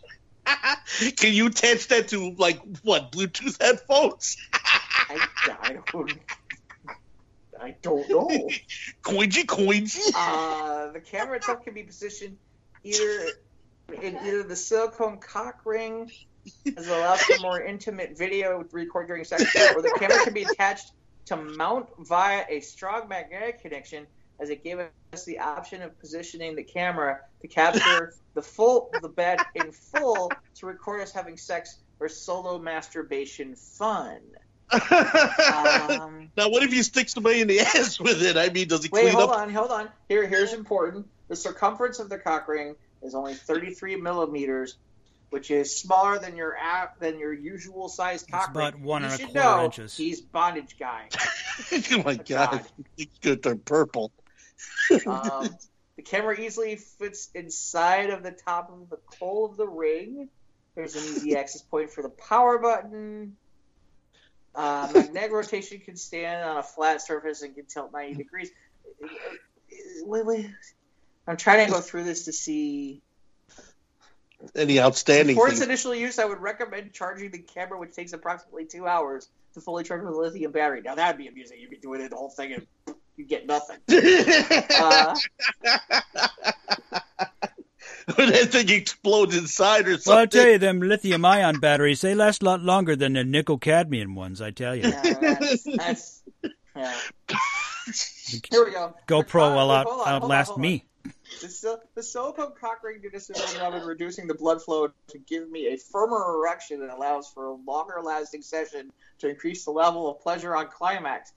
Can you attach that to like what Bluetooth headphones? I, I don't. I don't know. Coingy, coingy. Uh, the camera itself can be positioned either in either the silicone cock ring, as it allows for more intimate video recorded during sex, or the camera can be attached to mount via a strong magnetic connection, as it gave us the option of positioning the camera to capture the full the bed in full to record us having sex or solo masturbation fun. Um, now, what if he sticks somebody in the ass with it? I mean, does he wait, clean hold up? on, hold on. Here, here's important. The circumference of the cock ring is only 33 millimeters, which is smaller than your app than your usual size cock about ring. one you and a quarter know inches. He's bondage guy. oh my God. god, it's good. They're purple. Um, the camera easily fits inside of the top of the coal of the ring. There's an easy access point for the power button. Uh, magnetic rotation can stand on a flat surface and can tilt 90 degrees. Wait, wait. I'm trying to go through this to see. Any outstanding For its initial use, I would recommend charging the camera, which takes approximately two hours to fully charge with a lithium battery. Now that'd be amusing. You'd be doing it the whole thing and you get nothing. Uh, that thing explodes inside or Well, I something. tell you, them lithium ion batteries, they last a lot longer than the nickel cadmium ones, I tell you. yeah, that's, that's, yeah. Here we go. GoPro will Hold out, on, hold outlast on. me. The, sil- the silicone cock ring did a similar job in reducing the blood flow to give me a firmer erection that allows for a longer lasting session to increase the level of pleasure on climax.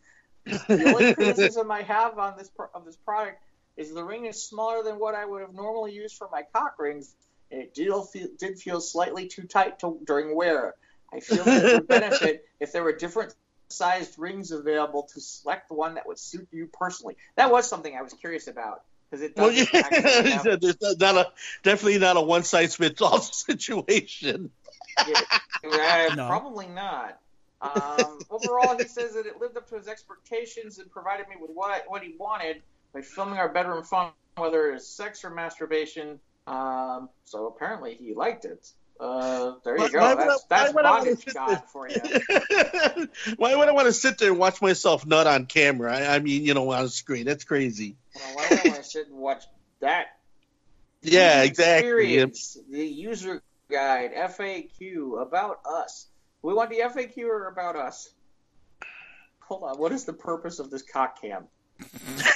The only criticism I have on this pro- of this product is the ring is smaller than what I would have normally used for my cock rings, and it did feel, did feel slightly too tight to, during wear. I feel that it would benefit if there were different sized rings available to select the one that would suit you personally. That was something I was curious about because it Well, does yeah, there's not- not a definitely not a one size fits all situation. Yeah, No. Probably not. Um, overall, he says that it lived up to his expectations and provided me with what I, what he wanted by filming our bedroom fun, whether it's sex or masturbation. Um, so apparently he liked it. Uh, there you Why- go. why would That's, I- that's why would I wanna bondage God for you. Why would I want to sit there and watch myself nut on camera? I, I mean, you know, on screen. That's crazy. Well, why would I want to sit and watch that? Yeah, exactly. Experience, the user guide, FAQ, about us. We want the FAQ or about us? Hold on. What is the purpose of this cock cam?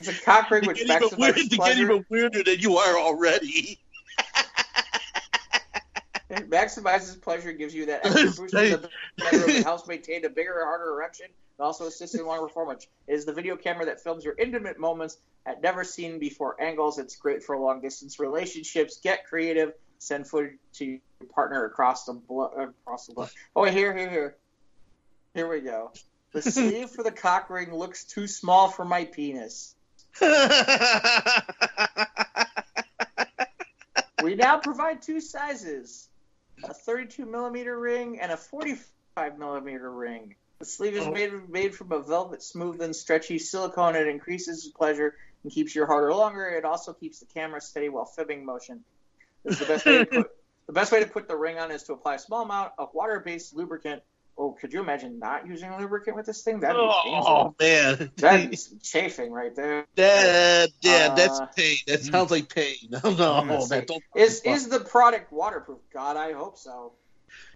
It's a cock ring which maximizes weird, to get even weirder than you are already. It maximizes pleasure and gives you that extra boost the bedroom helps maintain a bigger and harder erection. and also assists in longer performance. It is the video camera that films your intimate moments at never seen before angles. It's great for long distance relationships. Get creative. Send footage to your partner across the blo- across the globe. Oh, wait, here, here, here. Here we go. The sleeve for the cock ring looks too small for my penis. We now provide two sizes a 32 millimeter ring and a 45 millimeter ring. The sleeve is Oh. made, made from a velvet, smooth, and stretchy silicone. It increases pleasure and keeps your harder longer. It also keeps the camera steady while fibbing motion. This is the best way to put the best way to put the ring on is to apply a small amount of water-based lubricant. Oh, could you imagine not using lubricant with this thing? That'd be painful. oh man, That'd chafing right there. that yeah, that's Uh, pain. That sounds like pain. No, no, Let's that don't. Is is the product waterproof? God, I hope so.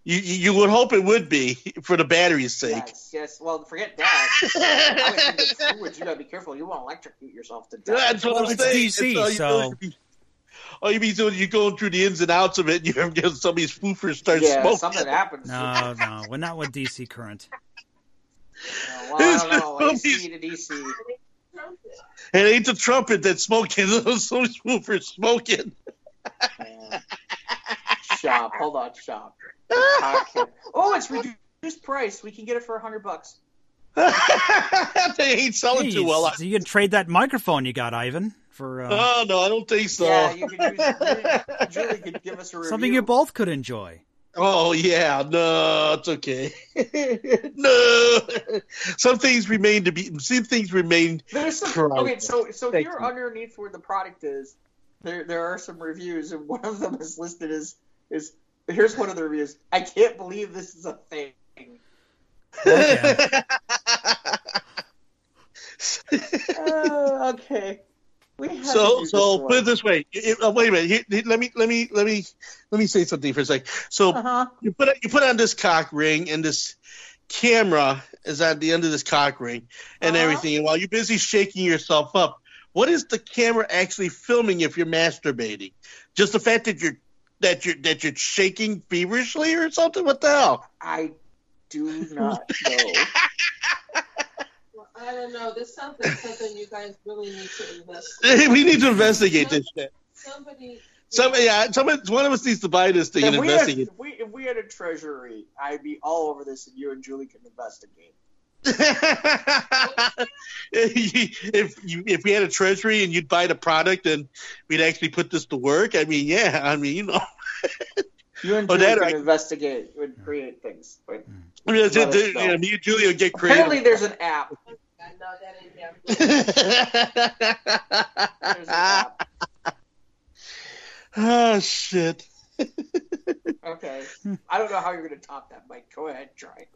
You you would hope it would be for the battery's sake. Yes, yes. Well, forget that. I would think. You gotta be careful. You won't electrocute yourself to death. That's what Well, I'm it's saying. DC, all so- really be- all you be doing, you're going through the ins and outs of it, and you're getting somebody's spoofers start yeah, smoking. something happens. No, no, we're not with DC current. Uh, well, I don't know. AC to DC. It ain't the trumpet that's smoking; those some spoofers smoking. Yeah. Shop. Hold on, shop. Oh, it's reduced price. We can get it for a hundred bucks. they ain't selling too well. so you can trade that microphone you got, Ivan, for uh, Oh no, I don't think so. Yeah, you could use. Julie could give us a review. something you both could enjoy. Oh yeah, no, it's okay. no, some things remain to be. Some things remain. There's some, Correct. okay, so so Thank here you. underneath where the product is, there there are some reviews, and one of them is listed as is here's one of the reviews. I can't believe this is a thing. Okay. Uh, okay, we have to so so put it this way. It- uh, wait a minute. Here, here, let me let me let me let me say something for a sec. So Uh huh. you put you put on this cock ring and this camera is at the end of this cock ring and Uh-huh. everything. And while you're busy shaking yourself up, what is the camera actually filming if you're masturbating? Just the fact that you're that you're that you're shaking feverishly or something? What the hell? I do not know. Well, I don't know. This sounds like something you guys really need to investigate. we need to investigate this shit. Somebody. Somebody, yeah, somebody, one of us needs to buy this thing if, and we had, investigate. if, we, if we had a treasury, I'd be all over this, and you and Julie can investigate. if you if we had a treasury and you'd buy the product and we'd actually put this to work, I mean, yeah, I mean, you know, You and Oh, Julie that can I- investigate, would create things. But I mean, it's- Let us you me and Julie would get apparently, creative. there's an app. I that ain't happening. There's an app. oh shit! Okay. I don't know how you're going to top that, Mike. Go ahead, try.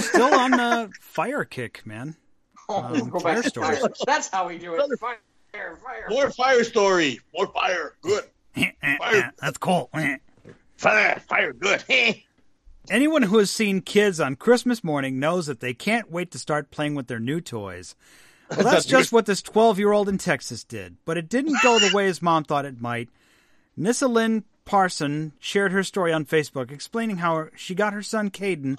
Still on the fire kick, man. Um, fire back to stories. That's how we do it. Fire, fire. More fire story. More fire. Good. fire. That's cool. Fire. Fire. Good. Anyone who has seen kids on Christmas morning knows that they can't wait to start playing with their new toys. Well, that's just what this 12 year old in Texas did, but it didn't go the way his mom thought it might. Nissa Lynn Parson shared her story on Facebook, explaining how she got her son Caden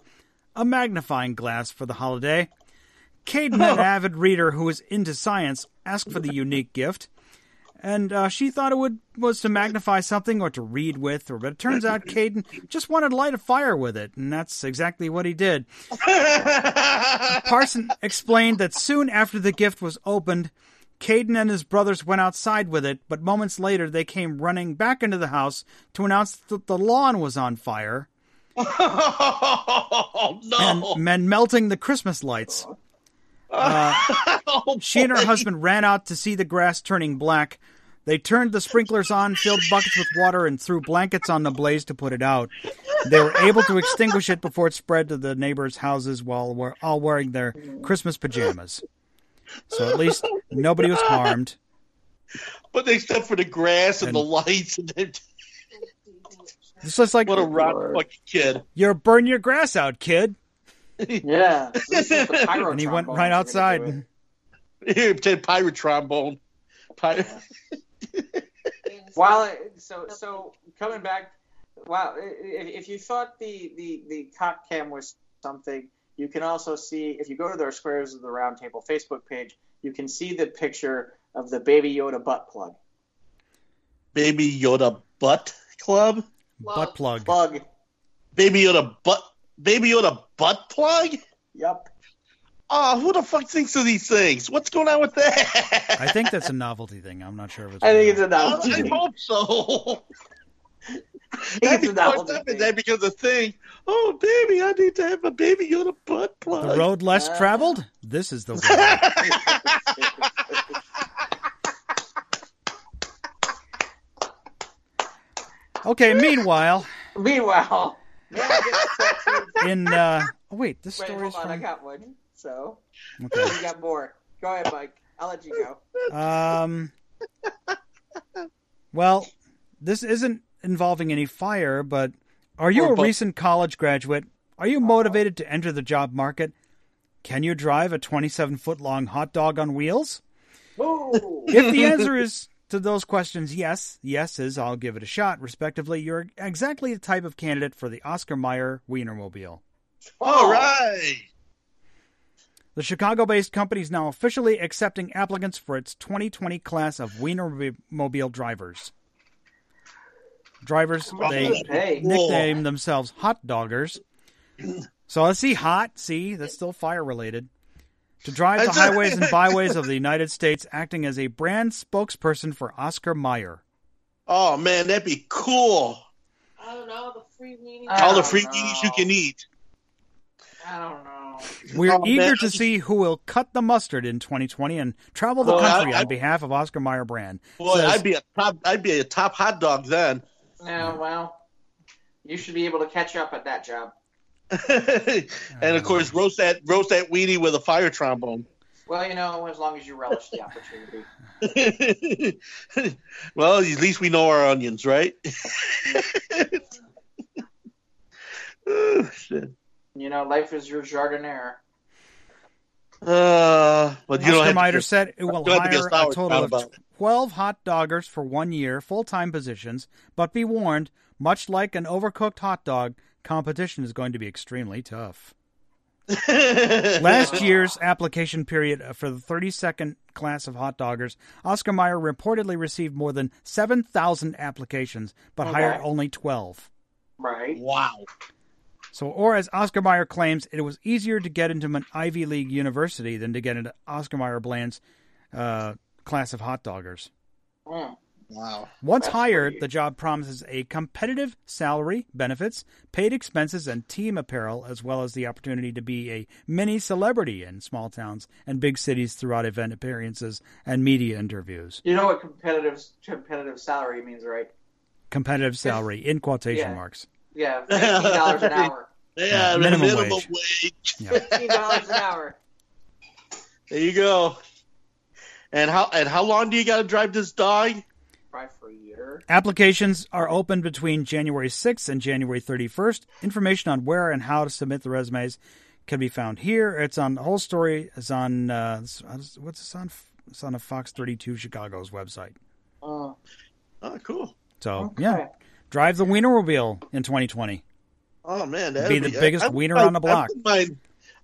a magnifying glass for the holiday. Caden, an avid reader who is into science, asked for the unique gift, and uh, she thought it would was to magnify something or to read with, or but it turns out Caden just wanted to light a fire with it, and that's exactly what he did. Parson explained that soon after the gift was opened, Caden and his brothers went outside with it, but moments later they came running back into the house to announce that the lawn was on fire oh no! and, and melting the Christmas lights. Oh, She and her husband ran out to see the grass turning black. They turned the sprinklers on, filled buckets with water, and threw blankets on the blaze to put it out. They were able to extinguish it before it spread to the neighbors' houses while we're all wearing their Christmas pajamas. So at least nobody was harmed. But except for the grass and, And- the lights, and then, It's just like what a rotten Lord. fucking kid. you're burn your grass out, kid. Yeah. This is the pyro And he went right outside. do it. Here, pretend pirate trombone. Pirate. While it, so so coming back, wow! i- i- If you thought the the the cock cam was something, you can also see if you go to their Squares of the Round Table Facebook page, you can see the picture of the Baby Yoda butt plug. Baby Yoda butt club. Butt plug. Plug. Baby Yoda butt. Baby Yoda butt plug. Yup. Oh, who the fuck thinks of these things? What's going on with that? I think that's a novelty thing. I'm not sure if it's. I think it's a a I, novelty. I hope so. I That'd it's be a fucked novelty up if thing. that becomes a thing. Oh, baby, I need to have a baby Yoda butt plug. the road less Uh. traveled. This is the way. Okay. Meanwhile, Meanwhile, may I get tattooed? in uh, oh wait, this Wait, story hold is on, I from. got one. So Okay. you got more. Go ahead, Mike. I'll let you go. Um. Well, this isn't involving any fire, but are you Or a bu- recent college graduate? Are you motivated to enter the job market? Can you drive a 27 foot long hot dog on wheels? Woo! If the answer is to those questions yes, yes is I'll give it a shot, respectively, you're exactly the type of candidate for the Oscar Mayer Wienermobile. All right. The Chicago based company is now officially accepting applicants for its 2020 class of Wienermobile drivers. Drivers, they Hey. nickname themselves hot doggers. So let's see, hot, see, that's still fire related. To drive the highways and byways of the United States, acting as a brand spokesperson for Oscar Mayer. Oh man, that'd be cool. I don't know the free weenie. All the free know. weenies you can eat. I don't know. We're Oh, eager man. to see who will cut the mustard in 2020 and travel the Well, country I- I- on behalf of Oscar Mayer brand. Boy, Says- I'd be a top. I'd be a top hot dog then. No, well, you should be able to catch up at that job. and of course, roast that roast that weenie with a fire trombone. Well, you know, as long as you relish the opportunity. well, at least we know our onions, right? oh, shit. You know, life is your jardiniere. Uh, but you don't Oscar have Mayer to, said it will you to a hire a total of about 12 hot doggers for one year, full time positions. But be warned, Much like an overcooked hot dog, competition is going to be extremely tough. Last Last year's application period for the 32nd class of hot doggers, Oscar Mayer reportedly received more than 7,000 applications, but Okay. hired only 12. Right. Wow. So, or as Oscar Mayer claims, it was easier to get into an Ivy League university than to get into Oscar Mayer Bland's uh, class of hot doggers. Mm. Wow. Once That's hired, pretty- the job promises a competitive salary, benefits, paid expenses, and team apparel, as well as the opportunity to be a mini celebrity in small towns and big cities throughout event appearances and media interviews. You know what competitive competitive salary means, right? Competitive salary in quotation Yeah. marks. Yeah, fifteen dollars an hour. Yeah, minimum minimum, wage. wage. Yeah. Fifteen dollars an hour. There you go. And how and how long do you got to drive this dog? Probably for a year. Applications are open between January 6th and January 31st. Information on where and how to submit the resumes can be found here. It's on the whole story is on uh, what's this on? It's on a Fox 32 Chicago's website. Oh, Oh, cool. So okay. yeah, drive the Wienermobile in 2020. Oh man, Be that'd be the biggest I wiener mind- on the block. I wouldn't mind,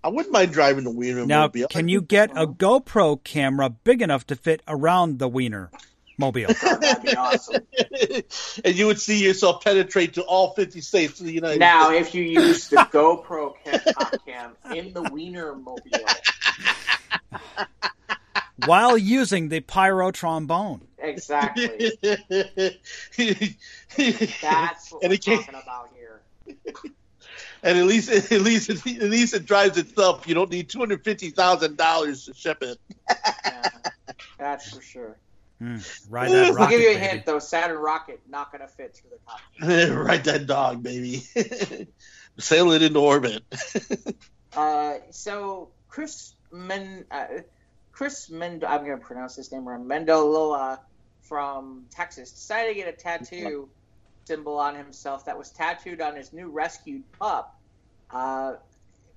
I wouldn't mind driving the wiener. Now, mobile. can you get a GoPro camera big enough to fit around the Wiener mobile? That'd be awesome. and you would see yourself penetrate to all 50 states of the United Now, States. Now, if you use the GoPro ca- cam in the Wiener mobile, while using the pyro trombone. exactly. That's what And we're it can't- talking about here. and at least, at least, at least it drives itself. You don't need two hundred fifty thousand dollars to ship it. Yeah, that's for sure. Hmm, ride that I'll rocket, give you a baby. hint though. Saturn rocket not going to fit through the top. Ride that dog, baby. Sail it into orbit. Uh, so Chris Men, uh, Chris Mend, I'm going to pronounce his name wrong. Mendoloa from Texas decided to get a tattoo symbol on himself that was tattooed on his new rescued pup. Uh,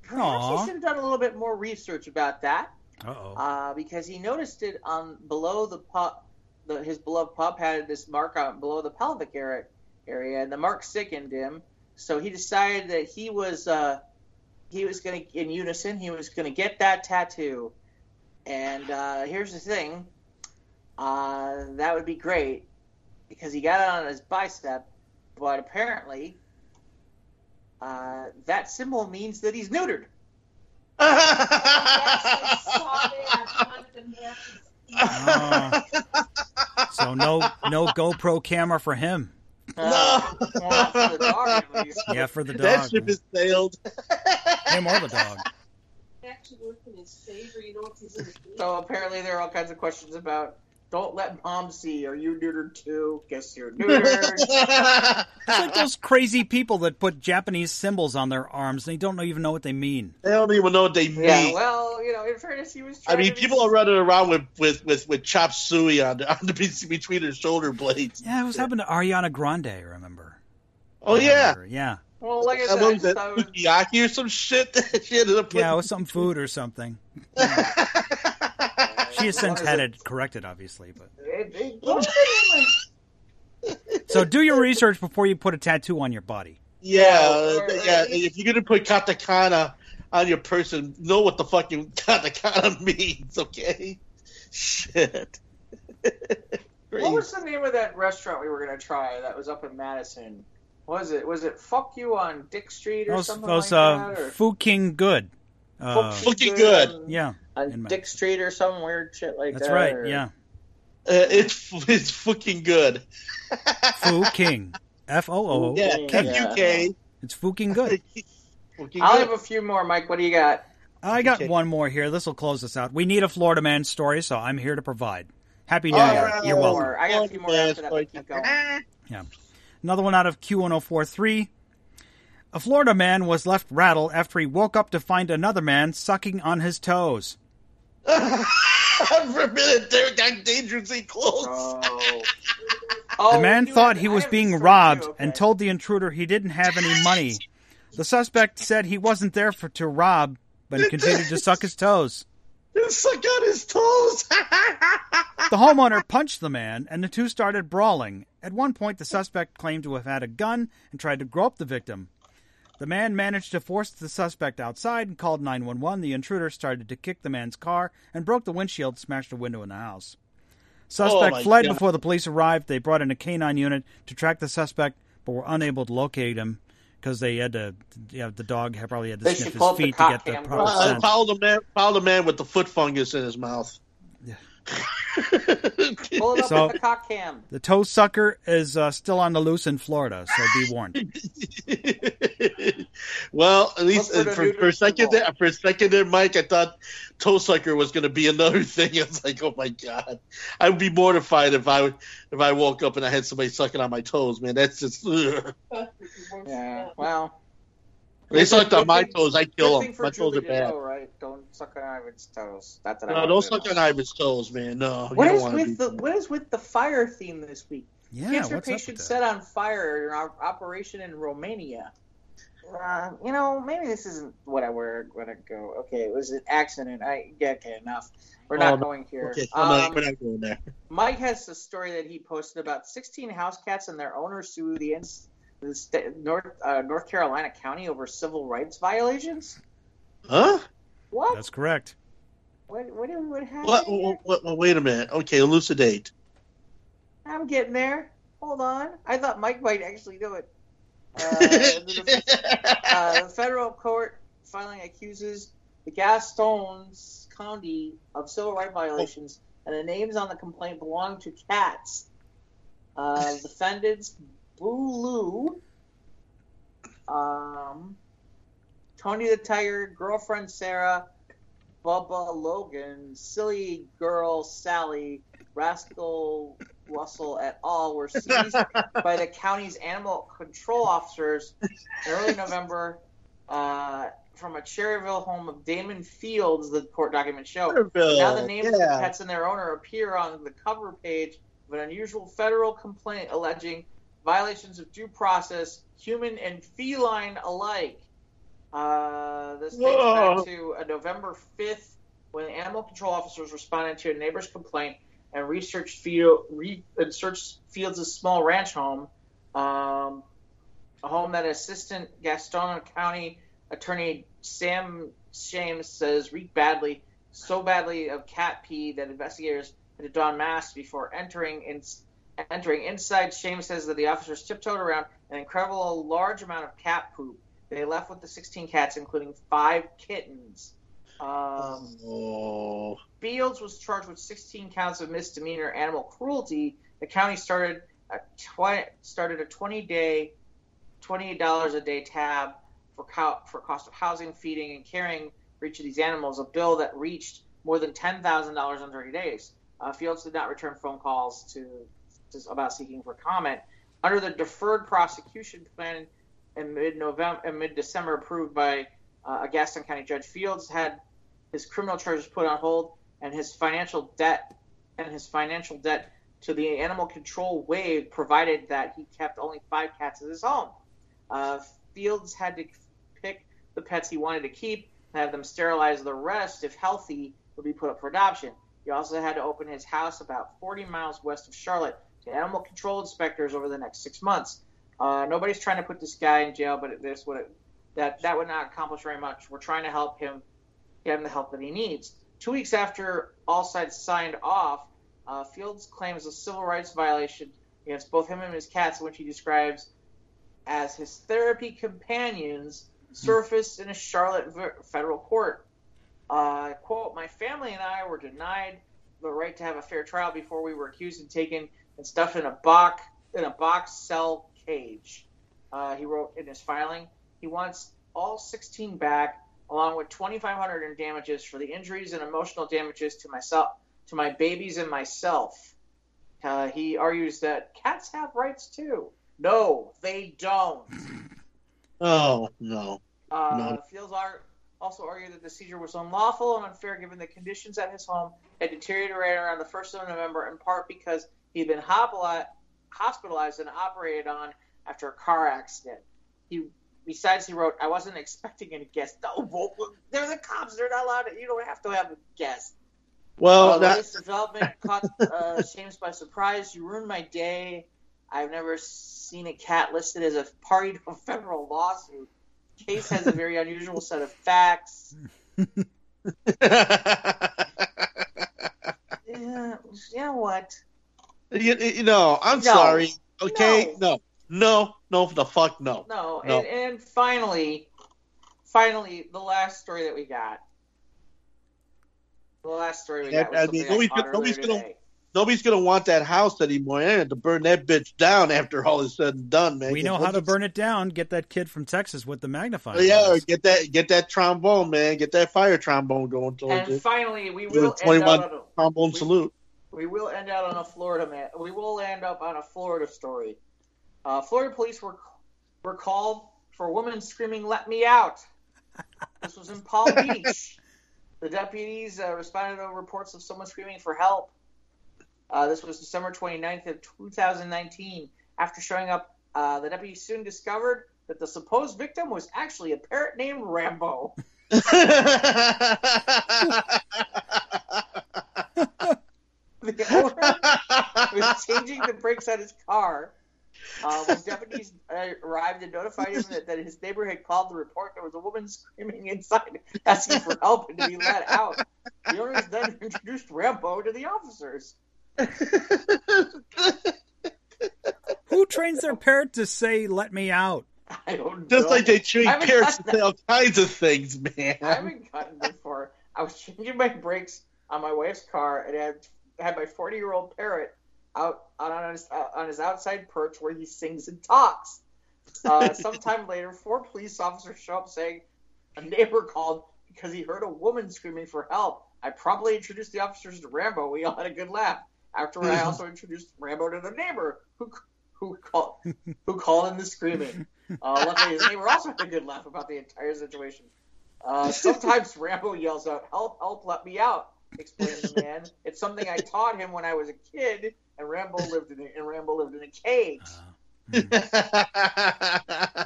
perhaps he should have done a little bit more research about that uh, because he noticed it on below the pup. The, his beloved pup had this mark on below the pelvic area, area, and the mark sickened him. So he decided that he was uh, he was going to in unison. He was going to get that tattoo. And uh, here's the thing, uh, that would be great because he got it on his bicep, but apparently uh, that symbol means that he's neutered. I saw that on the map. Oh. so no no GoPro camera for him. Uh, well, not for the dog. Yeah, for the that dog. ship has sailed. Him or the dog. Actually worked in his favor, you know, if he's in the So apparently there are all kinds of questions about don't let mom see. Are you neutered too? Guess you're neutered. It's like those crazy people that put Japanese symbols on their arms. And they don't even know what they mean. They don't even know what they mean. yeah, well, you know, in fairness, he was. I mean, to be- people are running around with with with, with chop suey on the, on the piece between their shoulder blades. Yeah, it was happened to Ariana Grande. I remember. Oh yeah, yeah, Well, like I that said, was that was- sukiyaki or some shit. she ended up yeah. It was some food or something. She has since had it corrected, obviously. But It- it- what was it? so do your research before you put a tattoo on your body. Yeah, Or- uh, or- yeah. If you're gonna put katakana on your person, know what the fucking katakana means, okay? Shit. What was the name of that restaurant we were going to try that was up in Madison? Was it was it Fuck You on Dick Street or Those something those like uh, that? Or Fu King Good. Uh, Fuck You Fucking good. on- yeah, on my- Dick Street or some weird shit like that's that. That's right. or- Yeah, Uh, it's it's fucking good. Fu King. F O O. Yeah, Yeah. F U K. It's fucking Good. Fucking I'll good. have a few more, Mike. What do you got? I got Okay. one more here. This will close us out. We need a Florida man story, so I'm here to provide. Happy New Year. right. You're welcome. More. I got a few more after that. But keep going. Another one out of Q1043. A Florida man was left rattled after he woke up to find another man sucking on his toes. For a minute, they got dangerously close. Oh. Oh, The man you thought he was being this story, robbed too, and told the intruder he didn't have any money. The suspect said he wasn't there for to rob, but he continued to suck his toes. Suck out his toes. The homeowner punched the man, and the two started brawling. At one point, the suspect claimed to have had a gun and tried to grope the victim. The man managed to force the suspect outside and called 911. The intruder started to kick the man's car and broke the windshield, smashed a window in the house. Suspect Oh, fled God. before the police arrived. They brought in a canine unit to track the suspect, but were unable to locate him because they had to. Yeah, the dog had probably had to They sniff his pull up the feet to cop get the proper Uh, Uh, scent. follow the man. Follow the man with the foot fungus in his mouth. Yeah. Pull it up So- with the cock cam. The toe sucker is uh, still on the loose in Florida, so be warned. well, at least for uh, for, for a second symbol. there, for a second there, Mike, I thought toe sucker was going to be another thing. I was like, oh my god, I would be mortified if I would if I woke up and I had somebody sucking on my toes. Man, that's just. Ugh. Yeah. Well. They sucked on my toes. I kill them. My toes Julie are bad. know, right? Don't suck on Ivan's toes. Not that No, want don't suck on Ivan's toes, man. No, What you don't with to. the what is with the fire theme this week? Yeah, Cancer what's up patient with set on fire in our operation in Romania. Uh, you know, maybe this isn't what I were going to go. Okay, it was an accident. I yeah, okay, enough. We're not no. going here. Okay, we're not, Um, we're not going there. Mike has a story that he posted about 16 house cats and their owners sue the, ins- the sta- North uh, North Carolina county over civil rights violations. Huh? What? That's correct. What? What? What happened? What, what, what, what- Wait a minute. Okay, elucidate. I'm getting there. Hold on. I thought Mike might actually do it. Uh, the, uh, the federal court filing accuses the Gaston County of civil rights violations, and the names on the complaint belong to cats. Uh, defendants Boo um, Tony the Tiger, girlfriend Sarah, Bubba Logan, silly girl Sally, Rascal Russell et al. were seized by the county's animal control officers in early November uh, from a Cherryville home of Damon Fields, the court documents show. Now the names of the yeah. pets and their owner appear on the cover page of an unusual federal complaint alleging violations of due process, human and feline alike. Uh, this dates Whoa. back to uh, November 5th when animal control officers responded to a neighbor's complaint and researched, field, re- and searched Fields' small ranch home, um, a home that Assistant Gaston County Attorney Sam Shames says reeked badly, so badly of cat pee that investigators had to don masks before entering in, entering inside. Shames says that the officers tiptoed around an incredible large amount of cat poop. They left with the 16 cats, including five kittens. Um, Oh. Fields was charged with 16 counts of misdemeanor animal cruelty. The county started a tw- started a 20 day, $28 a day tab for co- for cost of housing, feeding, and caring for each of these animals. A bill that reached more than $10,000 in 30 days. Uh, Fields did not return phone calls to, to about seeking for comment. Under the deferred prosecution plan in mid November, in mid December, approved by uh, a Gaston County judge, Fields had his criminal charges put on hold and his financial debt and his financial debt to the animal control waived, provided that he kept only five cats at his home. Uh, Fields had to pick the pets he wanted to keep and have them sterilize. The rest, if healthy, would be put up for adoption. He also had to open his house about 40 miles west of Charlotte to animal control inspectors over the next six months. Uh, nobody's trying to put this guy in jail, but this would that that would not accomplish very much. We're trying to help him get him the help that he needs. Two weeks after all sides signed off, uh, Fields claims a civil rights violation against both him and his cats, which he describes as his therapy companions, surfaced in a Charlotte federal court. Uh, quote, my family and I were denied the right to have a fair trial before we were accused and taken and stuffed in a box in a box cell cage. Uh, he wrote in his filing. He wants all 16 back, along with 2,500 in damages for the injuries and emotional damages to myself, to my babies and myself. Uh, he argues that cats have rights too. No, they don't. Oh no. Uh, No. Fields also argued that the seizure was unlawful and unfair given the conditions at his home had deteriorated around the 1st of November, in part because he'd been hopla- hospitalized and operated on after a car accident. He besides, he wrote, "I wasn't expecting any guests." No, well, they're the cops. They're not allowed. To, you don't have to have a guest. Well, Uh, that- latest development caught uh, Shames by surprise. You ruined my day. I've never seen a cat listed as a party to a federal lawsuit. Case has a very unusual set of facts. Yeah, yeah, what? You, you know, I'm No. sorry. Okay, no. no, no, the fuck no. No, No. And, and finally, finally, the last story that we got. The last story we got was I mean, nobody's caught gonna- nobody's gonna- today. Nobody's gonna want that house anymore. I had to burn that bitch down after all is said and done, man. We know how to burn it down. Get that kid from Texas with the magnifying Oh, Yeah, or get that get that trombone, man. Get that fire trombone going towards And it. finally, we Do will end 21 out on a, Trombone we- salute. We will end out on a Florida man. We will end up on a Florida story. Uh, Florida police were were called for a woman screaming, "Let me out!" This was in Palm Beach. The deputies uh, responded to reports of someone screaming for help. Uh, this was December 29th of 2019. After showing up, uh, the deputies soon discovered that the supposed victim was actually a parrot named Rambo. The owner was changing the brakes on his car. Uh, when deputies uh, arrived and notified him that, that his neighbor had called the report there was a woman screaming inside, asking for help and to be let out. The owners then introduced Rambo to the officers. Who trains their parrot to say "Let me out"? I don't know Just know. like they train I parrots to say all kinds of things, man. I haven't gotten before. I was changing my brakes on my wife's car and had had my 40 year old parrot out on his on his outside perch where he sings and talks. Uh, sometime later, four police officers show up saying a neighbor called because he heard a woman screaming for help. I promptly introduced the officers to Rambo. We all had a good laugh. Afterward, I also introduced Rambo to the neighbor who who called who called in the screaming. Uh, luckily, his neighbor also had a good laugh about the entire situation. Uh, sometimes Rambo yells out, "Help! Help! Let me out!" Explained the man. It's something I taught him when I was a kid, and Rambo lived in a, and Rambo lived in a cage. Uh,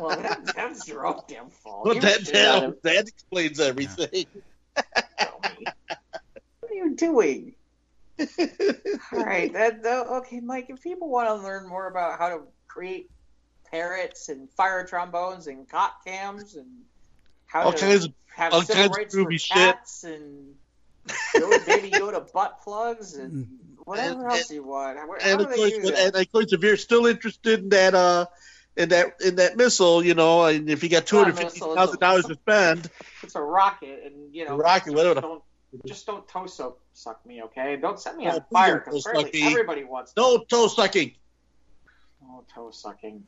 well, that, that's your own damn fault. well, that, should that, that explains everything. told me. What are you doing? All right, that, that okay, Mike. If people want to learn more about how to create parrots and fire trombones and cot cams and how All to kinds of have all kinds of rights for groovy shit. and Yoda, baby Yoda butt plugs and whatever And- else you want. How, how and of course, do and of course, if you're still interested in that, uh, in that in that missile, you know, and if you got two Not a hundred fifty missile, thousand it's dollars to spend, It's a rocket, and you know, Rocket, whatever Don't, just don't toe soak suck me, okay? Don't set me on Oh, fire because toe apparently everybody wants no toe sucking. Oh, toe sucking.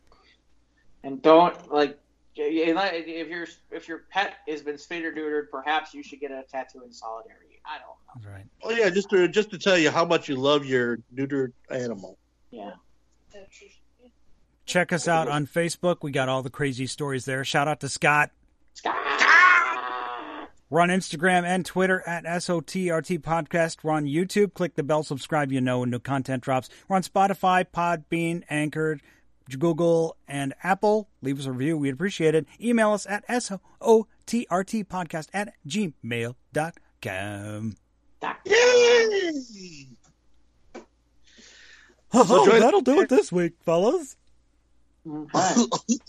And don't like if your if your pet has been spayed or neutered, perhaps you should get a tattoo in solidarity. I don't know. Right. Oh yeah, just to just to tell you how much you love your neutered animal. Yeah. Check us out on Facebook. We got all the crazy stories there. Shout out to Scott. We're on Instagram and Twitter at SOTRT Podcast. We're on YouTube. Click the bell, subscribe, you know when new content drops. We're on Spotify, Podbean, Anchor, Google, and Apple. Leave us a review. We'd appreciate it. Email us at SOTRT Podcast at gmail.com. Yay! Oh, join- that'll do it this week, fellas. Okay.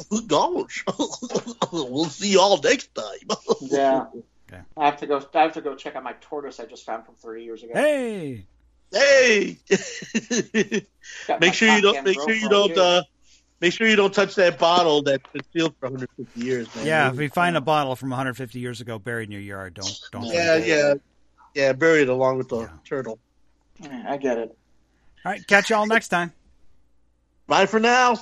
Gosh, we'll see y'all next time. Yeah. Okay. I have to go. I have to go check out my tortoise I just found from 30 years ago. Hey! Hey, make sure you don't make sure you don't uh, make sure you don't touch that bottle that's been sealed for 150 years, man. Yeah, if we find a bottle from 150 years ago buried in your yard, don't don't. yeah, drink it. yeah, yeah, bury it along with the Yeah. turtle. Yeah, I get it. All right, catch y'all next time. Bye for now.